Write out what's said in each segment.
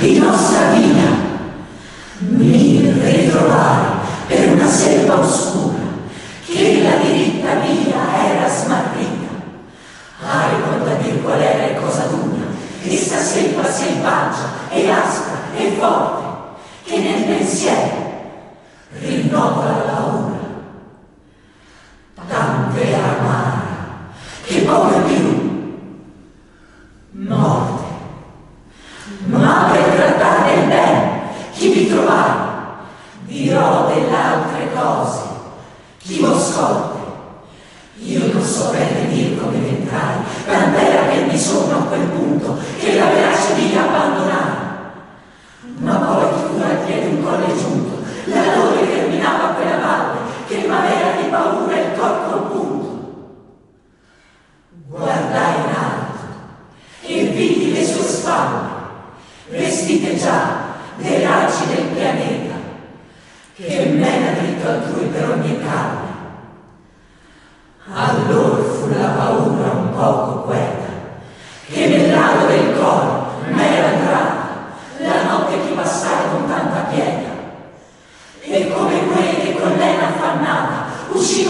di nostra via. Mi ritrovai per una selva oscura che la diritta via era smarrita. Hai quando a dir qual era e cosa dura, questa selva selvaggia e aspra e forte, che nel pensiero rinnova la paura. Tante amara, chi vi trovai, dirò delle altre cose, chi vo scorte. Io non so bene dir come entrai, tant'era che mi sono a quel punto che la verace via abbandonai. Ma poi fu al piede un colle giunto, laddove terminava quella valle che m'aveva di paura il corpo al punto. Guardai in alto e vidi le sue spalle, vestite già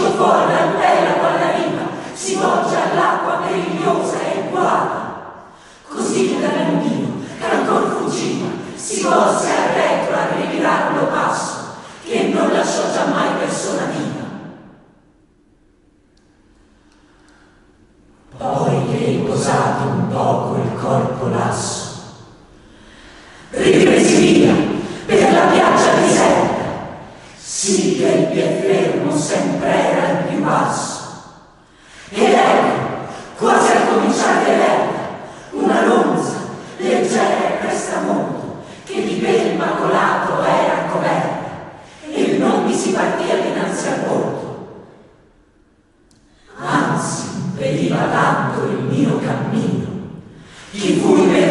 uscito fuori dal pelago alla riva, si volge all'acqua perigliosa e guarda. Così il bambino, che ancora fuggiva, si volse al retro a rivirarlo passo, che non lasciò giammai persona viva. Poi che riposato un poco il corpo lasso, il basso. Ed ecco, quasi a cominciare dell'erba, una lonza, leggera e presta molto, che di pel macolato era coperta, e non mi si partia dinanzi al volto. Anzi, veniva tanto il mio cammino, che fui per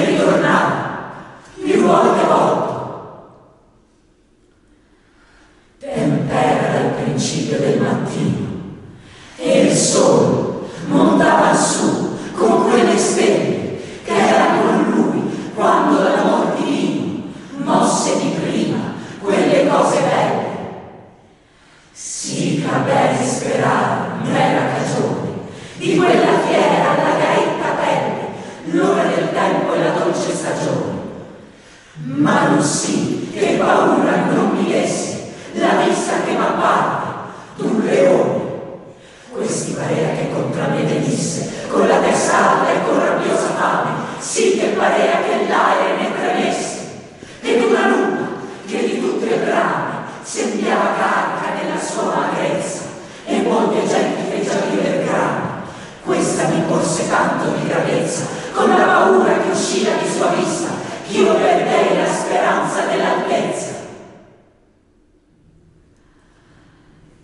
sembiava carica nella sua magrezza, e molte genti fece vivere grame. Questa mi porse tanto di gravezza, con la paura che usciva di sua vista, io perdei la speranza dell'altezza.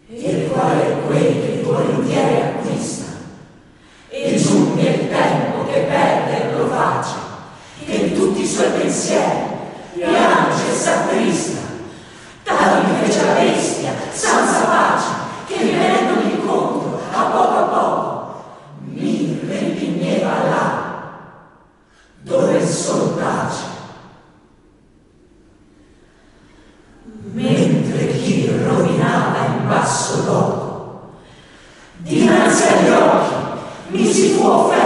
Il quale è quel che volentieri acquista, e giunge il tempo che perde lo face, che tutti i suoi pensieri piange e s'attrista, questa bestia, senza pace, che mi venendogli incontro a poco a poco, mi ripigneva là, dove sono pace. Mentre chi rovinava in basso loco, dinanzi agli occhi mi si può offerto